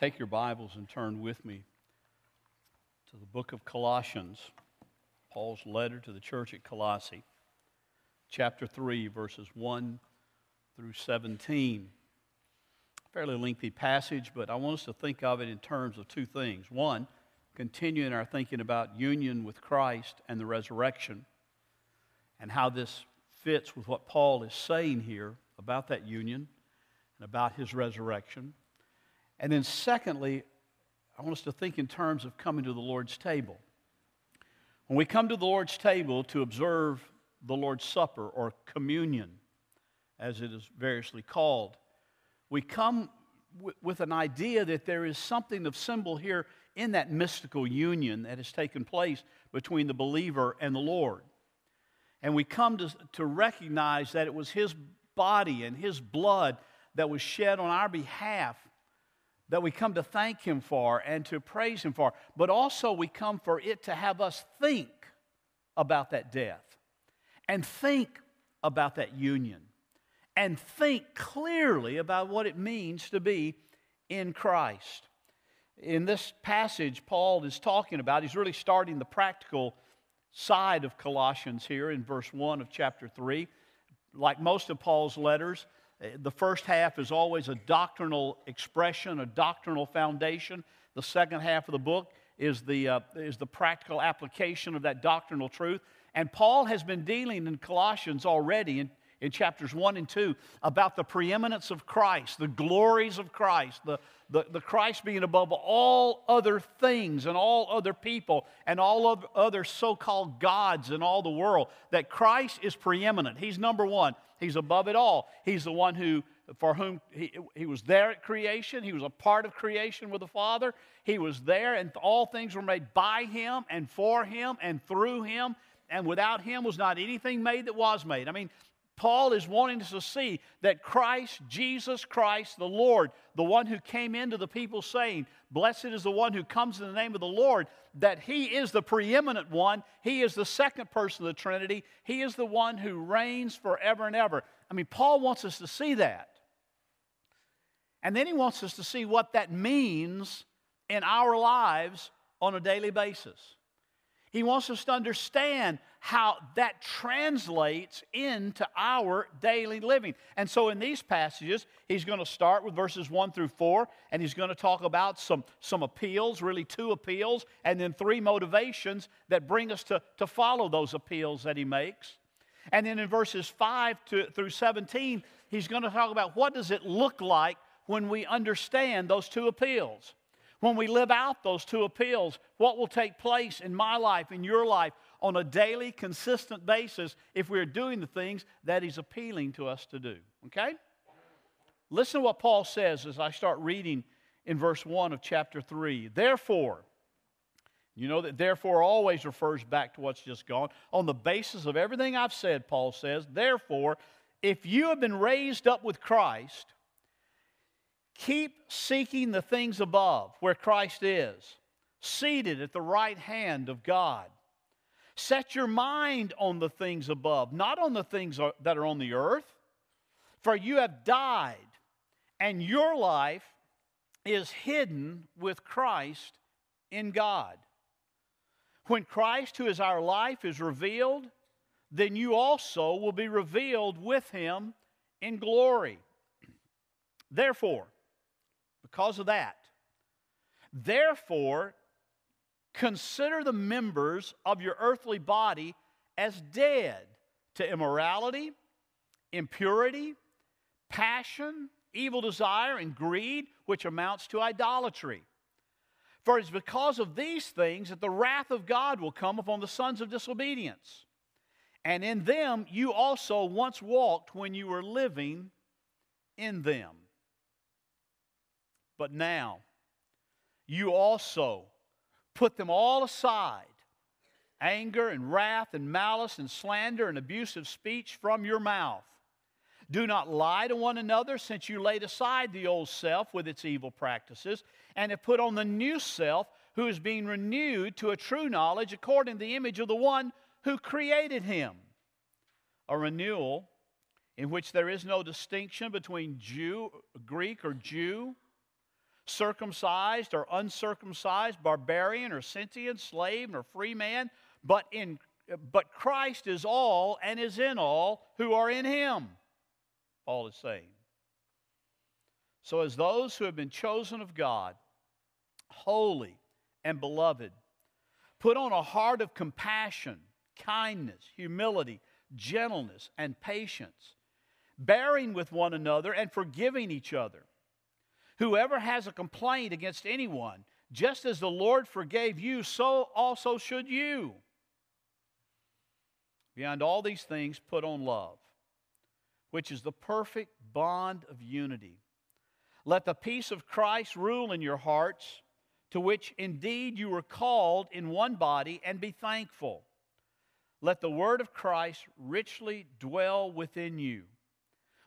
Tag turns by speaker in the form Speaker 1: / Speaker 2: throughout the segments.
Speaker 1: Take your Bibles and turn with me to the book of Colossians, Paul's letter to the church at Colossae, chapter 3, verses 1 through 17. Fairly lengthy passage, but I want us to think of it in terms of two things. One, continuing our thinking about union with Christ and the resurrection, and how this fits with what Paul is saying here about that union and about his resurrection. And then, secondly, I want us to think in terms of coming to the Lord's table. When we come to the Lord's table to observe the Lord's Supper or communion, as it is variously called, we come w- with an idea that there is something of symbol here in that mystical union that has taken place between the believer and the Lord. And we come to, to recognize that it was His body and His blood that was shed on our behalf that we come to thank Him for and to praise Him for, but also we come for it to have us think about that death and think about that union and think clearly about what it means to be in Christ. In this passage, Paul is talking about, he's really starting the practical side of Colossians here in verse 1 of chapter 3. Like most of Paul's letters, the first half is always a doctrinal expression, a doctrinal foundation. The second half of the book is the, uh, is the practical application of that doctrinal truth. And Paul has been dealing in Colossians already in, in chapters 1 and 2 about the preeminence of Christ, the glories of Christ, the, the, the Christ being above all other things and all other people and all other so called gods in all the world. That Christ is preeminent. He's number one. He's above it all. He's the one who, for whom he, he was there at creation. He was a part of creation with the Father. He was there, and all things were made by him and for him and through him. And without him was not anything made that was made. I mean, Paul is wanting us to see that Christ, Jesus Christ, the Lord, the one who came into the people saying, Blessed is the one who comes in the name of the Lord, that he is the preeminent one. He is the second person of the Trinity. He is the one who reigns forever and ever. I mean, Paul wants us to see that. And then he wants us to see what that means in our lives on a daily basis. He wants us to understand how that translates into our daily living. And so in these passages, he's going to start with verses 1 through 4, and he's going to talk about some, some appeals, really two appeals, and then three motivations that bring us to, to follow those appeals that he makes. And then in verses 5 to, through 17, he's going to talk about what does it look like when we understand those two appeals. When we live out those two appeals, what will take place in my life, in your life, on a daily, consistent basis if we're doing the things that He's appealing to us to do. Okay? Listen to what Paul says as I start reading in verse 1 of chapter 3. Therefore, you know that therefore always refers back to what's just gone. On the basis of everything I've said, Paul says, therefore, if you have been raised up with Christ, Keep seeking the things above where Christ is, seated at the right hand of God. Set your mind on the things above, not on the things that are on the earth. For you have died, and your life is hidden with Christ in God. When Christ, who is our life, is revealed, then you also will be revealed with him in glory. Therefore, because of that. Therefore, consider the members of your earthly body as dead to immorality, impurity, passion, evil desire, and greed, which amounts to idolatry. For it is because of these things that the wrath of God will come upon the sons of disobedience. And in them you also once walked when you were living in them. But now, you also put them all aside anger and wrath and malice and slander and abusive speech from your mouth. Do not lie to one another, since you laid aside the old self with its evil practices, and have put on the new self, who is being renewed to a true knowledge according to the image of the one who created him. A renewal in which there is no distinction between Jew, Greek or Jew circumcised or uncircumcised, barbarian or Scythian, slave or free man, but in but Christ is all and is in all who are in him. Paul is saying. So, as those who have been chosen of God, holy and beloved, put on a heart of compassion, kindness, humility, gentleness, and patience, bearing with one another and forgiving each other. Whoever has a complaint against anyone, just as the Lord forgave you, so also should you. Beyond all these things, put on love, which is the perfect bond of unity. Let the peace of Christ rule in your hearts, to which indeed you were called in one body, and be thankful. Let the word of Christ richly dwell within you,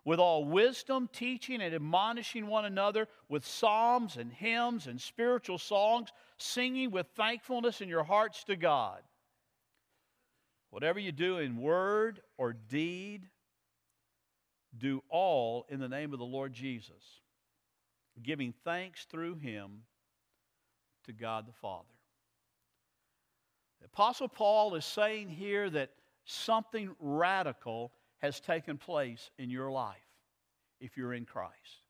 Speaker 1: with all wisdom, teaching and admonishing one another with psalms and hymns and spiritual songs, singing with thankfulness in your hearts to God. Whatever you do in word or deed, do all in the name of the Lord Jesus giving thanks through him to God the Father. The Apostle Paul is saying here that something radical has taken place in your life if you're in Christ.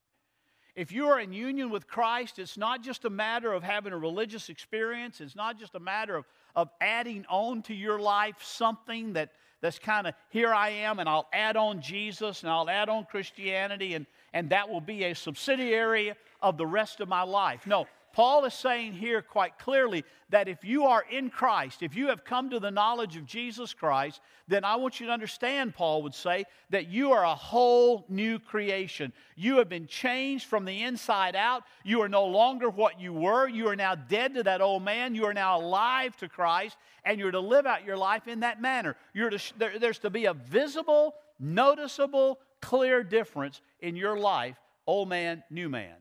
Speaker 1: If you are in union with Christ, it's not just a matter of having a religious experience, it's not just a matter of, of adding on to your life something that, that's kind of here I am and I'll add on Jesus and I'll add on Christianity and, and that will be a subsidiary of the rest of my life. No, Paul is saying here quite clearly that if you are in Christ, if you have come to the knowledge of Jesus Christ, then I want you to understand, Paul would say, that you are a whole new creation. You have been changed from the inside out. You are no longer what you were. You are now dead to that old man. You are now alive to Christ, and you're to live out your life in that manner. You're to, there, there's to be a visible, noticeable, clear difference in your life, old man, new man.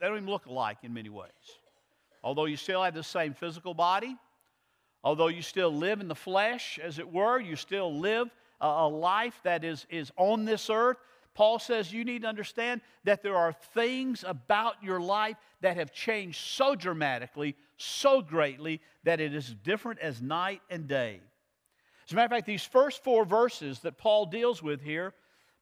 Speaker 1: They don't even look alike in many ways. Although you still have the same physical body, although you still live in the flesh, as it were, you still live a, life that is, is on this earth. Paul says you need to understand that there are things about your life that have changed so dramatically, so greatly, that it is different as night and day. As a matter of fact, these first four verses that Paul deals with here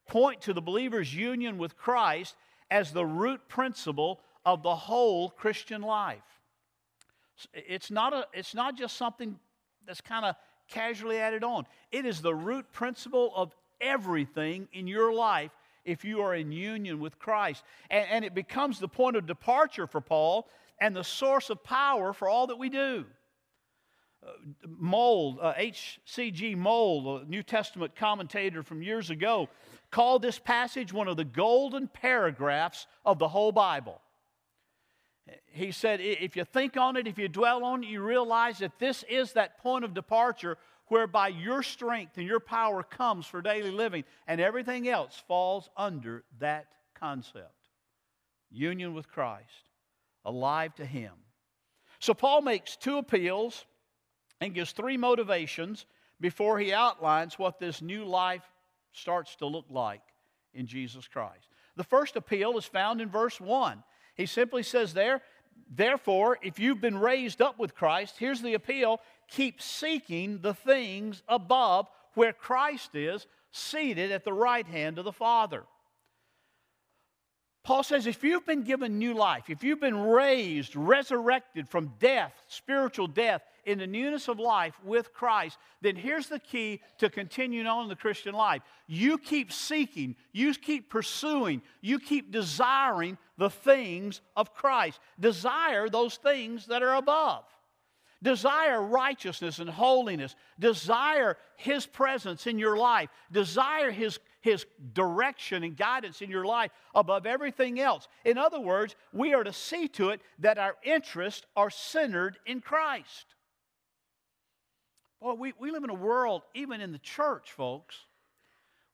Speaker 1: point to the believer's union with Christ as the root principle of the whole Christian life. It's not, a, it's not just something that's kind of casually added on, it is the root principle of everything in your life if you are in union with Christ. And, and it becomes the point of departure for Paul and the source of power for all that we do. Moule, uh, H.C.G. Moule, a New Testament commentator from years ago, called this passage one of the golden paragraphs of the whole Bible. He said, if you think on it, if you dwell on it, you realize that this is that point of departure whereby your strength and your power comes for daily living, and everything else falls under that concept. Union with Christ, alive to Him. So Paul makes two appeals and gives three motivations before he outlines what this new life starts to look like in Jesus Christ. The first appeal is found in verse 1. He simply says there, Therefore, if you've been raised up with Christ, here's the appeal keep seeking the things above where Christ is, seated at the right hand of the Father. Paul says if you've been given new life, if you've been raised, resurrected from death, spiritual death, in the newness of life with Christ, then here's the key to continuing on in the Christian life. You keep seeking, you keep pursuing, you keep desiring the things of Christ. Desire those things that are above. Desire righteousness and holiness. Desire His presence in your life. Desire His his direction and guidance in your life above everything else. In other words, we are to see to it that our interests are centered in Christ. Boy, we, we live in a world, even in the church, folks,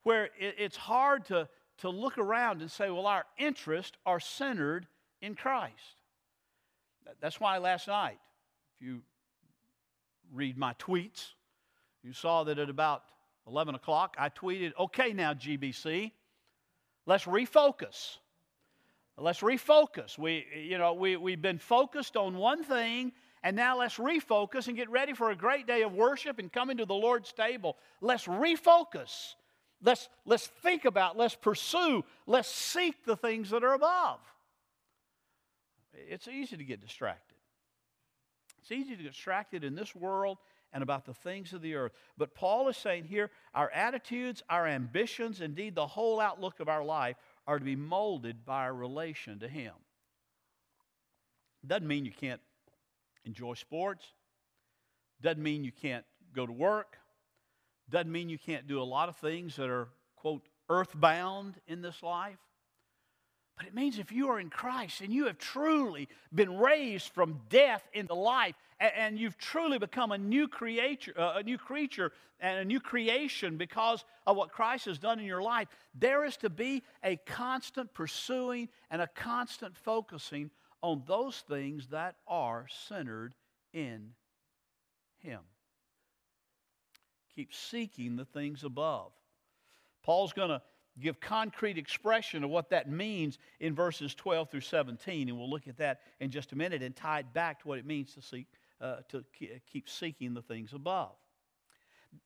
Speaker 1: where it, it's hard to, to look around and say, well, our interests are centered in Christ. That's why last night, if you read my tweets, you saw that at about 11 o'clock, I tweeted, okay, now, GBC, let's refocus. Let's refocus. We, you know, we, we've been focused on one thing, and now let's refocus and get ready for a great day of worship and coming to the Lord's table. Let's refocus. Let's, let's think about, let's pursue, let's seek the things that are above. It's easy to get distracted. It's easy to get distracted in this world and about the things of the earth. But Paul is saying here our attitudes, our ambitions, indeed the whole outlook of our life are to be molded by our relation to Him. Doesn't mean you can't enjoy sports, doesn't mean you can't go to work, doesn't mean you can't do a lot of things that are, quote, earthbound in this life. But it means if you are in Christ and you have truly been raised from death into life, and, you've truly become a new creature, uh, a new creature, and a new creation because of what Christ has done in your life, there is to be a constant pursuing and a constant focusing on those things that are centered in Him. Keep seeking the things above. Paul's going to give concrete expression of what that means in verses 12 through 17, and we'll look at that in just a minute and tie it back to what it means to seek uh, to keep seeking the things above.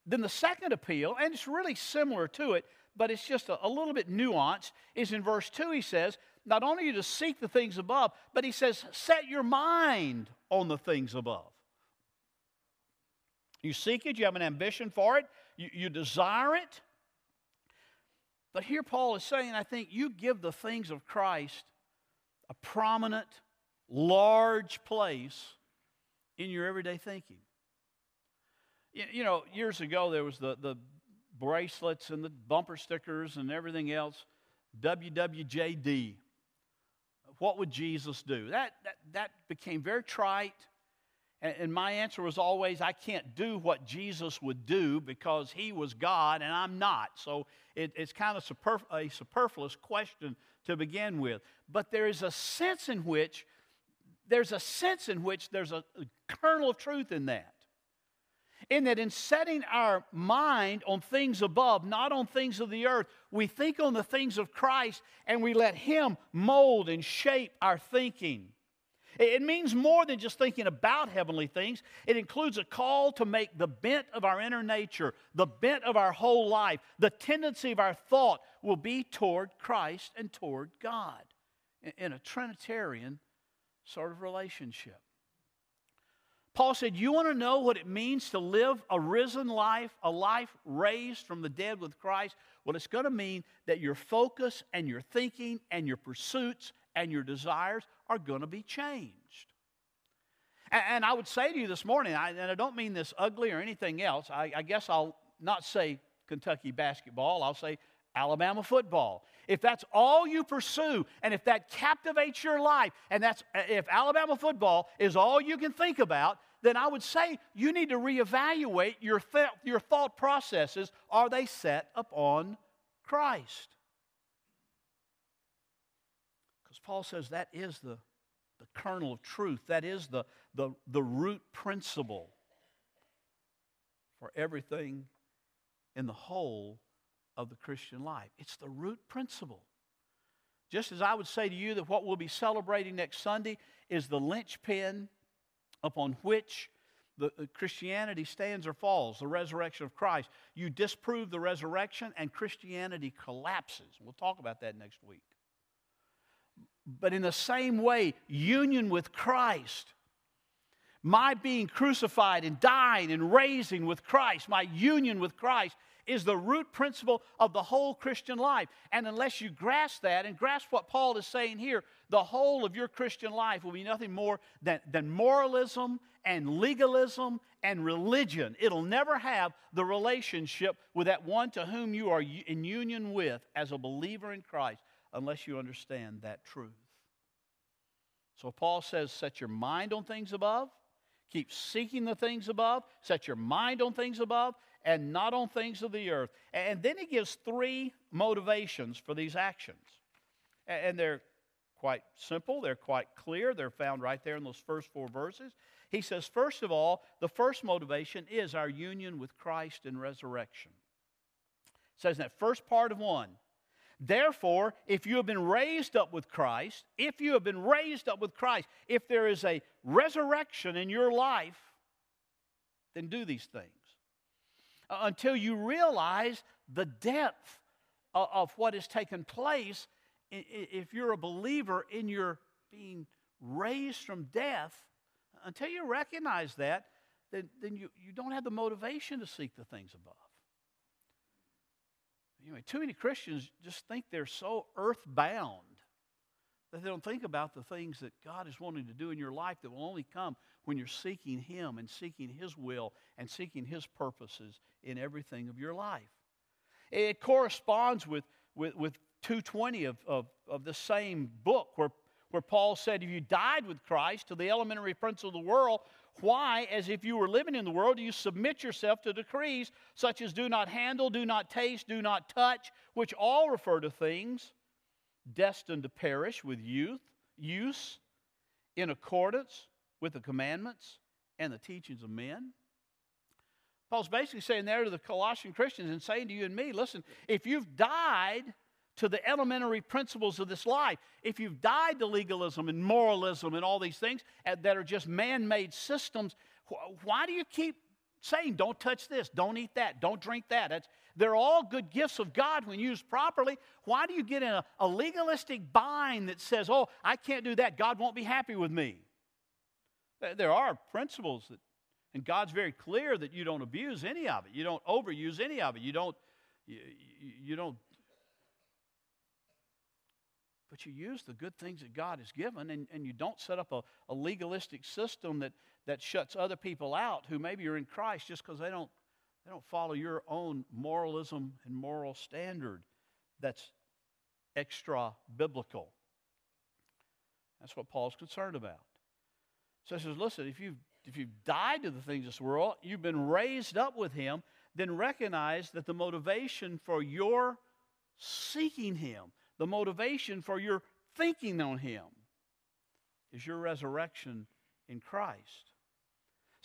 Speaker 1: Then the second appeal, and it's really similar to it, but it's just a, a little bit nuanced, is in verse 2. He says, Not only you to seek the things above, but he says, Set your mind on the things above. You seek it, you have an ambition for it, you, you desire it. But here Paul is saying, I think you give the things of Christ a prominent, large place in your everyday thinking. You know, years ago there was the, the bracelets and the bumper stickers and everything else. WWJD. What would Jesus do? That, that, that became very trite. And, and my answer was always, I can't do what Jesus would do because he was God and I'm not. So it, it's kind of superf- a superfluous question to begin with. But there is a sense in which there's a sense in which there's a, a kernel of truth in that. In that, in setting our mind on things above, not on things of the earth, we think on the things of Christ and we let Him mold and shape our thinking. It means more than just thinking about heavenly things. It includes a call to make the bent of our inner nature, the bent of our whole life, the tendency of our thought will be toward Christ and toward God in a Trinitarian sort of relationship. Paul said, You want to know what it means to live a risen life, a life raised from the dead with Christ? Well, it's going to mean that your focus and your thinking and your pursuits and your desires are going to be changed. And, I would say to you this morning, and I don't mean this ugly or anything else, I, I guess I'll not say Kentucky basketball, I'll say Alabama football. If that's all you pursue, and if that captivates your life, and that's if Alabama football is all you can think about, then I would say you need to reevaluate your, th- your thought processes. Are they set upon Christ? Because Paul says that is the, the kernel of truth, that is the, the, the root principle for everything in the whole of the Christian life. It's the root principle. Just as I would say to you that what we'll be celebrating next Sunday is the linchpin upon which the, uh, Christianity stands or falls, the resurrection of Christ. You disprove the resurrection and Christianity collapses. We'll talk about that next week. But in the same way, union with Christ, my being crucified and dying and raising with Christ, my union with Christ is the root principle of the whole Christian life. And unless you grasp that and grasp what Paul is saying here, the whole of your Christian life will be nothing more than, than moralism and legalism and religion. It'll never have the relationship with that one to whom you are in union with as a believer in Christ unless you understand that truth. So Paul says, set your mind on things above, keep seeking the things above, set your mind on things above, and not on things of the earth. And then he gives three motivations for these actions. And they're quite simple, they're quite clear, they're found right there in those first four verses. He says, first of all, the first motivation is our union with Christ in resurrection. It says in that first part of one, Therefore, if you have been raised up with Christ, if you have been raised up with Christ, if there is a resurrection in your life, then do these things. Until you realize the depth of, of what has taken place if you're a believer in your being raised from death, until you recognize that, then, then you, you don't have the motivation to seek the things above. Anyway, too many Christians just think they're so earthbound that they don't think about the things that God is wanting to do in your life that will only come when you're seeking Him and seeking His will and seeking His purposes in everything of your life. It corresponds with, with, with 220 of, of, of the same book where, where Paul said, If you died with Christ to the elementary principle of the world, why, as if you were living in the world, do you submit yourself to decrees such as do not handle, do not taste, do not touch, which all refer to things destined to perish with youth, use in accordance with the commandments and the teachings of men? Paul's basically saying there to the Colossian Christians and saying to you and me, listen, if you've died to the elementary principles of this life. If you've died to legalism and moralism and all these things uh, that are just man made systems, why do you keep saying, don't touch this, don't eat that, don't drink that? They're all good gifts of God when used properly. Why do you get in a, a legalistic bind that says, oh, I can't do that, God won't be happy with me? There are principles that, and God's very clear that you don't abuse any of it. You don't overuse any of it. You don't, you, you don't but you use the good things that God has given and, and you don't set up a, a legalistic system that, that shuts other people out who maybe are in Christ just because they don't, they don't follow your own moralism and moral standard that's extra biblical. That's what Paul's concerned about. So he says, listen, if you've, if you've died to the things of this world, you've been raised up with him, then recognize that the motivation for your seeking him, the motivation for your thinking on Him is your resurrection in Christ.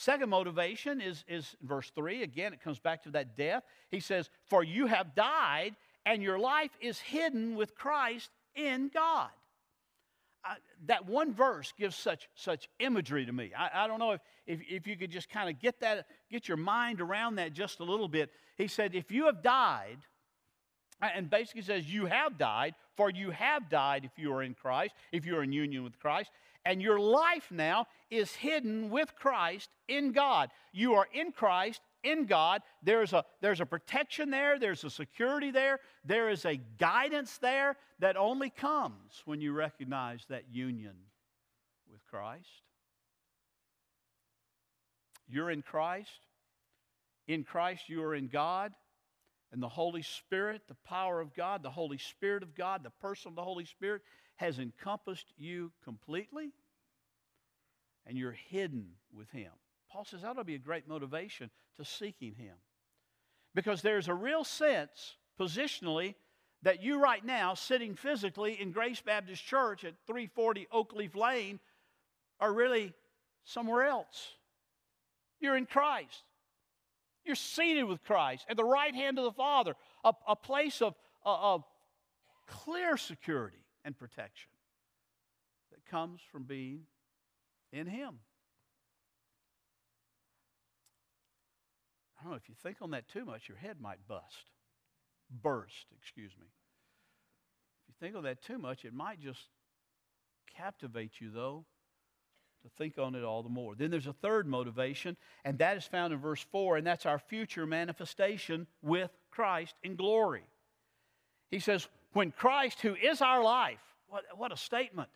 Speaker 1: Second motivation is, is verse 3. Again, it comes back to that death. He says, For you have died, and your life is hidden with Christ in God. I, that one verse gives such, such imagery to me. I, I don't know if, if, if you could just kind of get that, get your mind around that just a little bit. He said, If you have died, and basically says, You have died, for you have died if you are in Christ, if you are in union with Christ. And your life now is hidden with Christ in God. You are in Christ, in God. There's a, there's a protection there, there's a security there, there is a guidance there that only comes when you recognize that union with Christ. You're in Christ. In Christ, you are in God and the Holy Spirit, the power of God, the Holy Spirit of God, the person of the Holy Spirit has encompassed you completely, and you're hidden with Him. Paul says that'll be a great motivation to seeking Him. Because there's a real sense, positionally, that you right now, sitting physically in Grace Baptist Church at 340 Oakleaf Lane, are really somewhere else. You're in Christ. You're seated with Christ at the right hand of the Father, a, a place of, of clear security and protection that comes from being in Him. I don't know, if you think on that too much, your head might bust. Burst, excuse me. If you think on that too much, it might just captivate you, though, to think on it all the more. Then there's a third motivation, and that is found in verse 4, and that's our future manifestation with Christ in glory. He says, When Christ, who is our life, what, what a statement.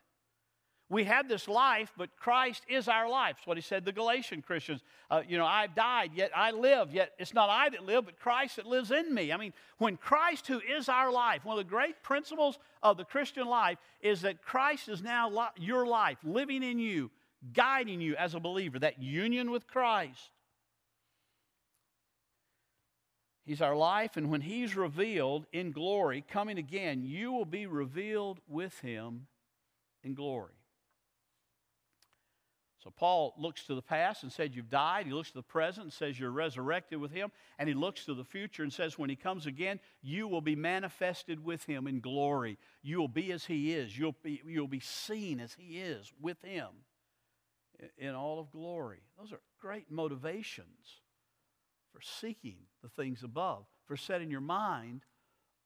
Speaker 1: We have this life, but Christ is our life. That's what he said to the Galatian Christians. Uh, you know, I've died, yet I live, yet it's not I that live, but Christ that lives in me. I mean, when Christ, who is our life, one of the great principles of the Christian life is that Christ is now li- your life, living in you, guiding you as a believer, that union with Christ. He's our life, and when He's revealed in glory, coming again, you will be revealed with Him in glory. So Paul looks to the past and said, You've died. He looks to the present and says, You're resurrected with him. And he looks to the future and says, When he comes again, you will be manifested with him in glory. You will be as he is. You'll be, you'll be seen as he is with him in all of glory. Those are great motivations for seeking the things above, for setting your mind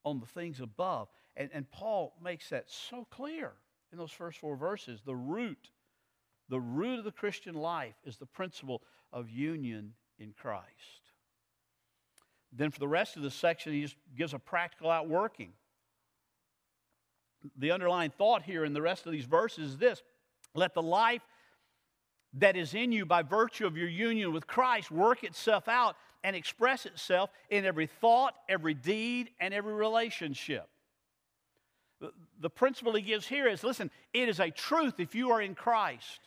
Speaker 1: on the things above. And, and Paul makes that so clear in those first four verses. The root, the root of the Christian life is the principle of union in Christ. Then for the rest of the section, he just gives a practical outworking. The underlying thought here in the rest of these verses is this let the life that is in you by virtue of your union with Christ work itself out and express itself in every thought, every deed, and every relationship. The principle he gives here is listen, it is a truth if you are in Christ.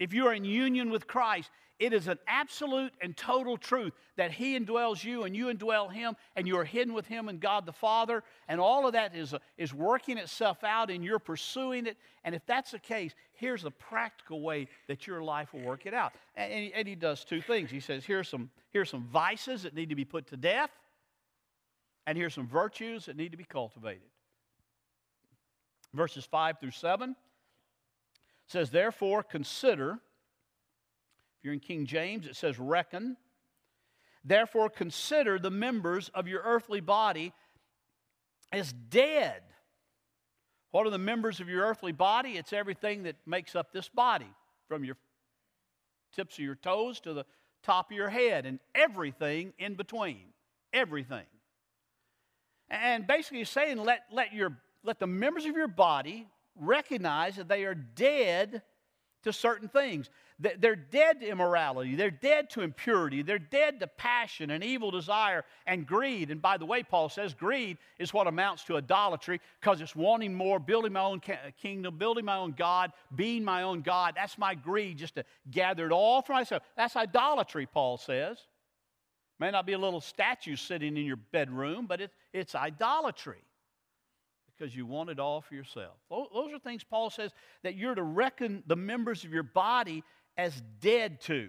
Speaker 1: If you are in union with Christ, it is an absolute and total truth that He indwells you and you indwell Him and you are hidden with Him and God the Father. And all of that is, is working itself out and you're pursuing it. And if that's the case, here's the practical way that your life will work it out. And, and, and He does two things. He says, here's some, here's some vices that need to be put to death, and here's some virtues that need to be cultivated. Verses 5 through 7 says, Therefore, consider if you're in King James, it says reckon. Therefore, consider the members of your earthly body as dead. What are the members of your earthly body? It's everything that makes up this body, from your tips of your toes to the top of your head, and everything in between. Everything. And basically, he's saying let, let, your, let the members of your body recognize that they are dead to certain things. They're dead to immorality. They're dead to impurity. They're dead to passion and evil desire and greed. And by the way, Paul says greed is what amounts to idolatry because it's wanting more, building my own uh, kingdom, building my own God, being my own God. That's my greed, just to gather it all for myself. That's idolatry, Paul says. May not be a little statue sitting in your bedroom, but it, it's idolatry because you want it all for yourself. Those are things Paul says that you're to reckon the members of your body as dead to.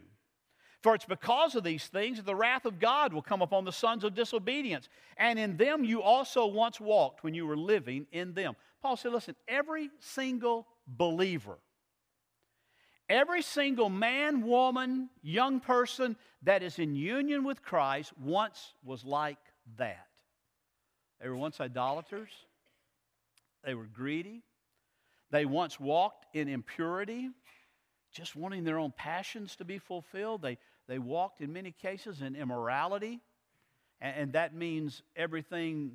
Speaker 1: For it's because of these things that the wrath of God will come upon the sons of disobedience. And in them you also once walked when you were living in them. Paul said, listen, every single believer, every single man, woman, young person that is in union with Christ once was like that. They were once idolaters. They were greedy. They once walked in impurity, just wanting their own passions to be fulfilled. They, they walked in many cases in immorality, and, and that means everything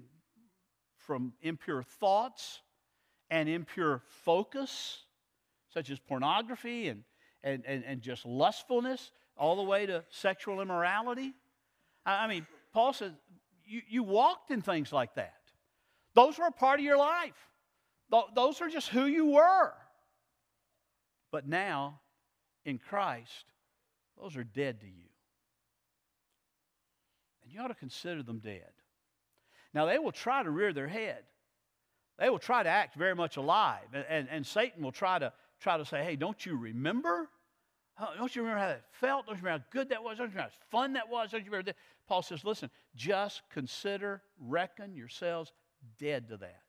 Speaker 1: from impure thoughts and impure focus, such as pornography and, and, and, and just lustfulness, all the way to sexual immorality. I mean, Paul says you, you walked in things like that. Those were a part of your life. Those are just who you were. But now, in Christ, those are dead to you. And you ought to consider them dead. Now, they will try to rear their head. They will try to act very much alive. And, and, and Satan will try to, try to say, hey, don't you remember? Don't you remember how that felt? Don't you remember how good that was? Don't you remember how fun that was? Don't you remember that? Paul says, listen, just consider, reckon yourselves dead to that.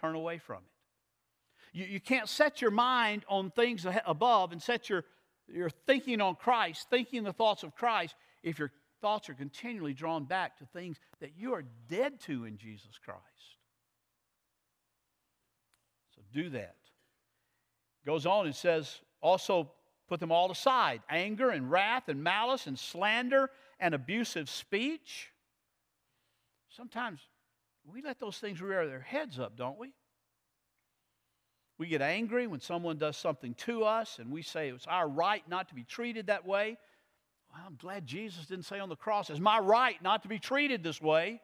Speaker 1: Turn away from it. You, you can't set your mind on things above and set your, your thinking on Christ, thinking the thoughts of Christ, if your thoughts are continually drawn back to things that you are dead to in Jesus Christ. So do that. Goes on and says, also put them all aside anger and wrath and malice and slander and abusive speech. Sometimes we let those things rear their heads up, don't we? We get angry when someone does something to us and we say it's our right not to be treated that way. Well, I'm glad Jesus didn't say on the cross, it's my right not to be treated this way.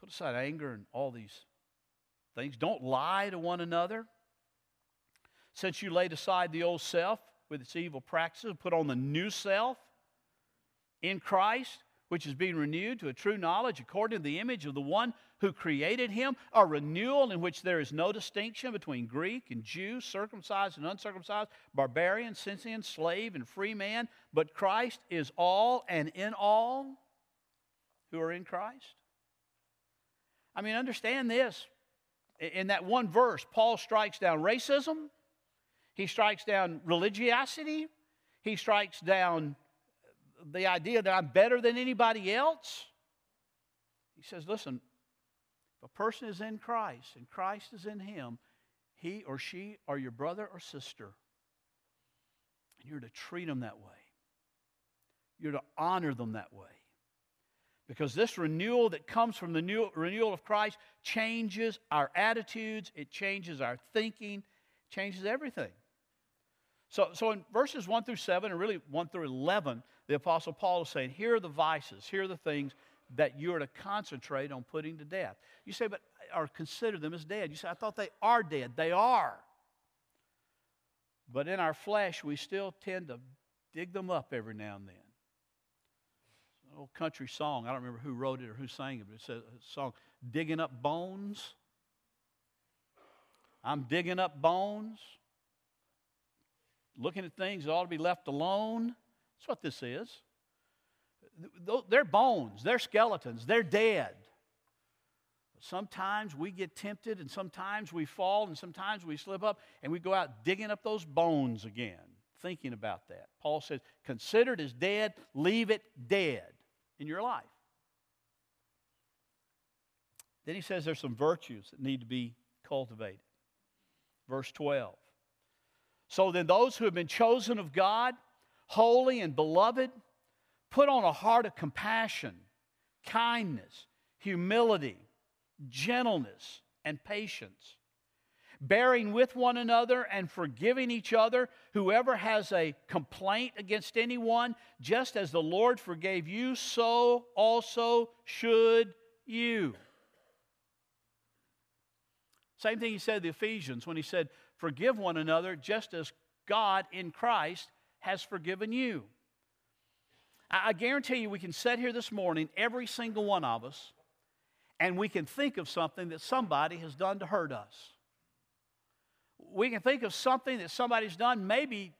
Speaker 1: Put aside anger and all these things. Don't lie to one another. Since you laid aside the old self with its evil practices, put on the new self in Christ which is being renewed to a true knowledge according to the image of the one who created him, a renewal in which there is no distinction between Greek and Jew, circumcised and uncircumcised, barbarian, Scythian, slave, and free man, but Christ is all and in all who are in Christ. I mean, understand this. In that one verse, Paul strikes down racism, he strikes down religiosity, he strikes down the idea that I'm better than anybody else. He says, listen, if a person is in Christ and Christ is in him, he or she are your brother or sister. And you're to treat them that way. You're to honor them that way. Because this renewal that comes from the new, renewal of Christ changes our attitudes, it changes our thinking, changes everything. So, so in verses 1 through 7, and really 1 through 11, the Apostle Paul is saying, here are the vices, here are the things that you are to concentrate on putting to death. You say, but, or consider them as dead. You say, I thought they are dead. They are. But in our flesh, we still tend to dig them up every now and then. It's an old country song. I don't remember who wrote it or who sang it, but it's a song, Digging Up Bones. I'm digging up bones, looking at things that ought to be left alone. That's what this is. They're bones, they're skeletons, they're dead. Sometimes we get tempted, and sometimes we fall, and sometimes we slip up, and we go out digging up those bones again, thinking about that. Paul says, Consider it as dead, leave it dead in your life. Then he says there's some virtues that need to be cultivated. Verse 12. So then, those who have been chosen of God, holy and beloved, put on a heart of compassion, kindness, humility, gentleness, and patience, bearing with one another and forgiving each other. Whoever has a complaint against anyone, just as the Lord forgave you, so also should you. Same thing he said to the Ephesians when he said, Forgive one another just as God in Christ has forgiven you. I guarantee you, we can sit here this morning, every single one of us, and we can think of something that somebody has done to hurt us. We can think of something that somebody's done maybe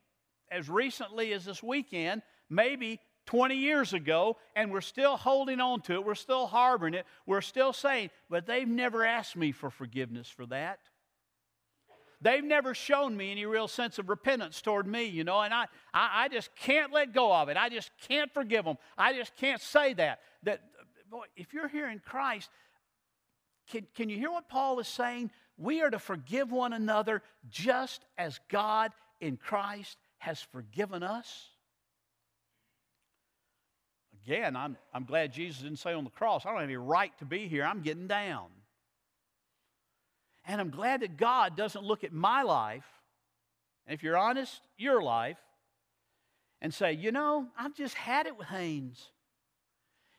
Speaker 1: as recently as this weekend, maybe 20 years ago, and we're still holding on to it. We're still harboring it. We're still saying, but they've never asked me for forgiveness for that. They've never shown me any real sense of repentance toward me, you know, and I, I, I just can't let go of it. I just can't forgive them. I just can't say that. That, boy, if you're here in Christ, can, can you hear what Paul is saying? We are to forgive one another just as God in Christ has forgiven us. Again, I'm, I'm glad Jesus didn't say on the cross, I don't have any right to be here. I'm getting down. And I'm glad that God doesn't look at my life, and if you're honest, your life, and say, you know, I've just had it with Haynes.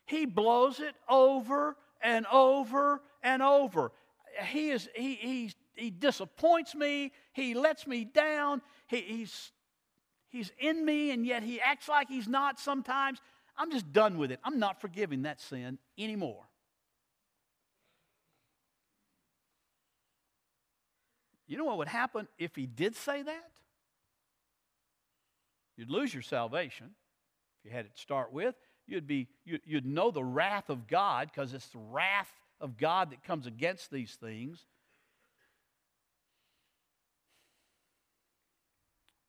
Speaker 1: He blows it over and over and over. He, is, he, he, he disappoints me. He lets me down. He, he's, he's in me, and yet he acts like he's not sometimes. I'm just done with it. I'm not forgiving that sin anymore. You know what would happen if he did say that? You'd lose your salvation if you had it to start with. You'd, be, you'd know the wrath of God because it's the wrath of God that comes against these things.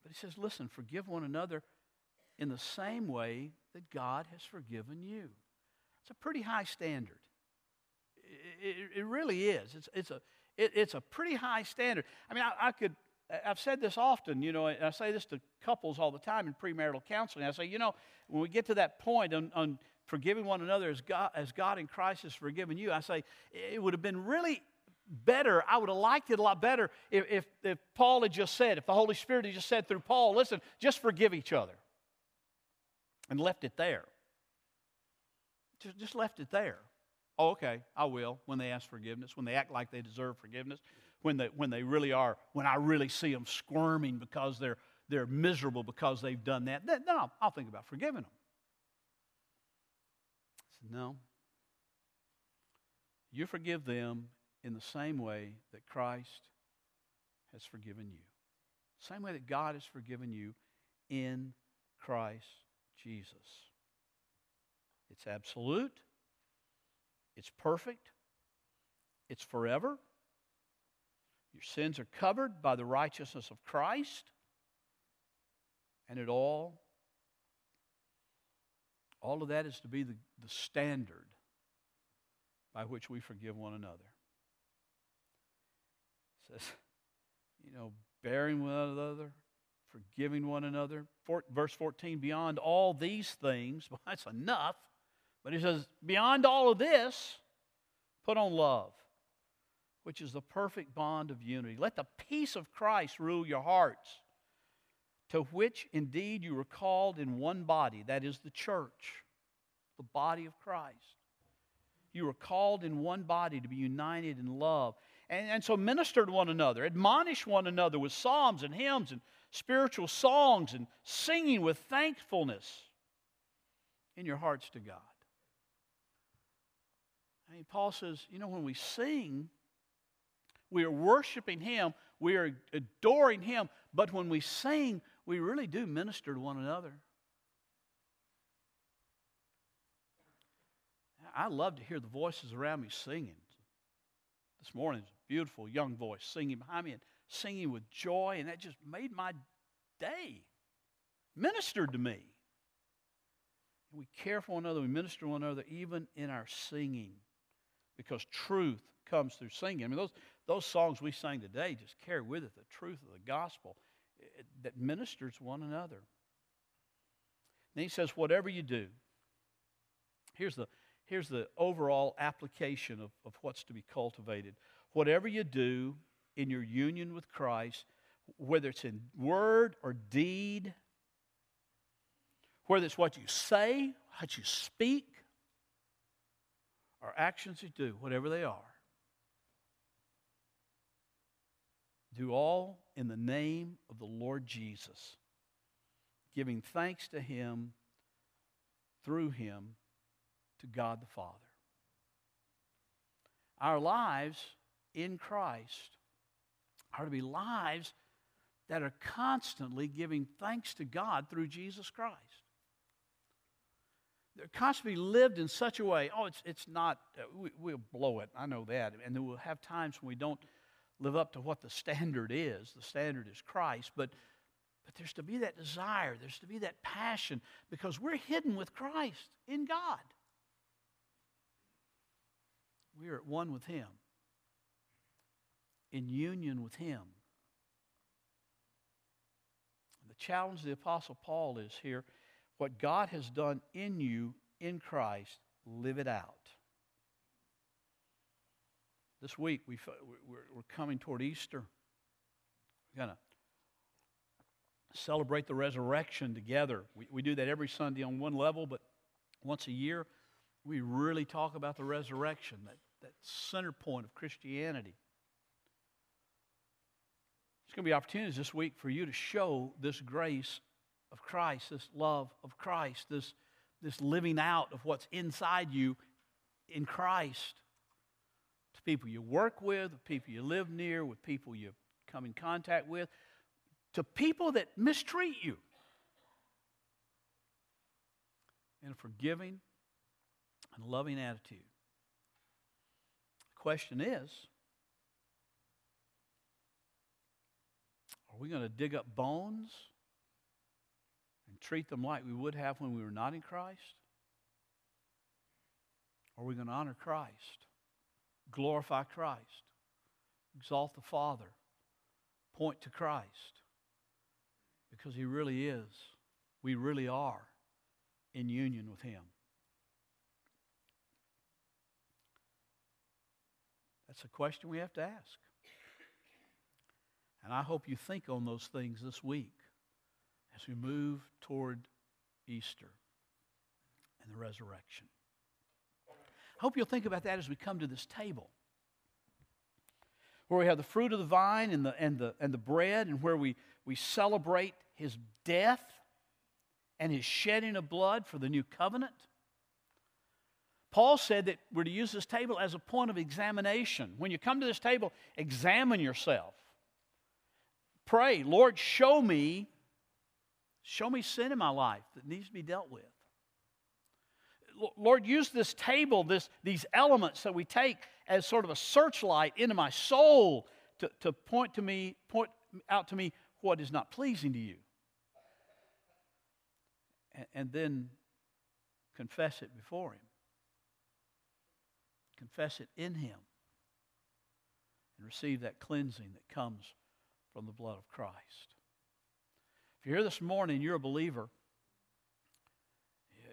Speaker 1: But he says, listen, forgive one another in the same way that God has forgiven you. It's a pretty high standard. It, it, it really is. It's, it's, a, it, it's a pretty high standard. I mean, I, I could, I've said this often, you know, I say this to couples all the time in premarital counseling. I say, you know, when we get to that point on, on forgiving one another as God, as God in Christ has forgiven you, I say it would have been really better. I would have liked it a lot better if, if, if Paul had just said, if the Holy Spirit had just said through Paul, listen, just forgive each other and left it there. Just, just left it there. Oh, okay, I will when they ask forgiveness, when they act like they deserve forgiveness, when they, when they really are, when I really see them squirming because they're, they're miserable because they've done that, then, I'll, I'll think about forgiving them. I said, No. You forgive them in the same way that Christ has forgiven you. Same way that God has forgiven you in Christ Jesus. It's absolute, it's perfect, it's forever. Your sins are covered by the righteousness of Christ. And it all, all of that is to be the, the standard by which we forgive one another. It says, you know, bearing one another, forgiving one another. For, verse 14, beyond all these things, well, that's enough. But he says, beyond all of this, put on love, which is the perfect bond of unity. Let the peace of Christ rule your hearts, to which indeed you were called in one body, that is the church, the body of Christ. You were called in one body to be united in love. And, and so minister to one another, admonish one another with psalms and hymns and spiritual songs and singing with thankfulness in your hearts to God. I mean, Paul says, you know, when we sing, we are worshiping Him, we are adoring Him, but when we sing, we really do minister to one another. I love to hear the voices around me singing. This morning, beautiful young voice singing behind me and singing with joy, and that just made my day, ministered to me. We care for one another, we minister to one another, even in our singing, because truth comes through singing. I mean, those, those songs we sang today just carry with it the truth of the gospel eh, eh, that ministers one another. Then he says, whatever you do, here's the, here's the overall application of, of what's to be cultivated. Whatever you do in your union with Christ, whether it's in word or deed, whether it's what you say, what you speak, or actions you do, whatever they are, do all in the name of the Lord Jesus, giving thanks to Him through Him to God the Father. Our lives in Christ are to be lives that are constantly giving thanks to God through Jesus Christ. Constantly lived in such a way. Oh, it's, it's not, uh, we, we'll blow it. I know that. And then we'll have times when we don't live up to what the standard is. The standard is Christ. But, but there's to be that desire, there's to be that passion because we're hidden with Christ in God. We are at one with Him, in union with Him. The challenge the Apostle Paul is here what God has done in you in Christ, live it out. This week, we, we're coming toward Easter. We're going to celebrate the resurrection together. We, we do that every Sunday on one level, but once a year, we really talk about the resurrection, that, that center point of Christianity. There's going to be opportunities this week for you to show this grace of Christ, this love of Christ, this, this living out of what's inside you in Christ to people you work with, with people you live near, with people you come in contact with, to people that mistreat you. In a forgiving and loving attitude. The question is are we going to dig up bones treat them like we would have when we were not in Christ? Are we going to honor Christ, glorify Christ, exalt the Father, point to Christ? Because He really is, we really are in union with Him. That's a question we have to ask. And I hope you think on those things this week as we move toward Easter and the resurrection. I hope you'll think about that as we come to this table where we have the fruit of the vine and the, and the, and the bread, and where we, we celebrate his death and his shedding of blood for the new covenant. Paul said that we're to use this table as a point of examination. When you come to this table, examine yourself. Pray, Lord, show me, show me sin in my life that needs to be dealt with. Lord, use this table, this, these elements that we take as sort of a searchlight into my soul to, to point to me, point out to me what is not pleasing to you. And, and then confess it before Him. Confess it in Him. And receive that cleansing that comes from the blood of Christ. If you're here this morning, you're a believer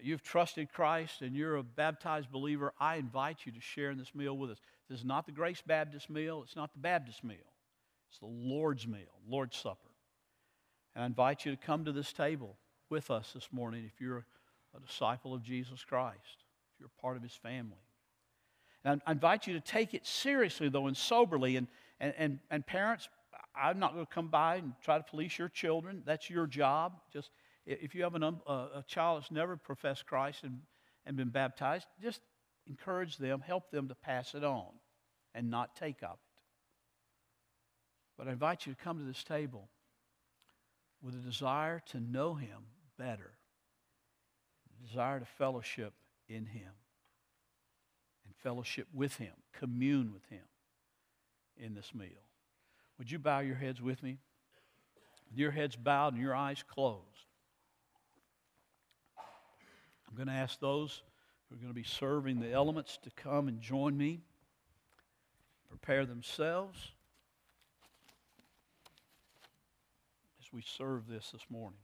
Speaker 1: you've trusted Christ and you're a baptized believer, I invite you to share in this meal with us. This is not the Grace Baptist meal, it's not the Baptist meal, it's the Lord's meal, Lord's Supper. And I invite you to come to this table with us this morning if you're a disciple of Jesus Christ, if you're part of his family. And I invite you to take it seriously, though, and soberly. And, and, and, and parents, I'm not going to come by and try to police your children. That's your job. Just if you have an, um, a child that's never professed Christ and, and been baptized, just encourage them, help them to pass it on and not take of it. But I invite you to come to this table with a desire to know Him better, a desire to fellowship in Him, and fellowship with Him, commune with Him in this meal. Would you bow your heads with me? Your heads bowed and your eyes closed. I'm going to ask those who are going to be serving the elements to come and join me, prepare themselves as we serve this this morning.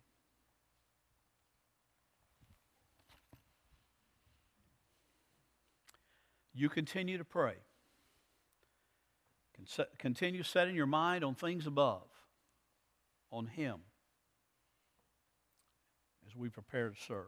Speaker 1: You continue to pray. Continue setting your mind on things above, on Him, as we prepare to serve.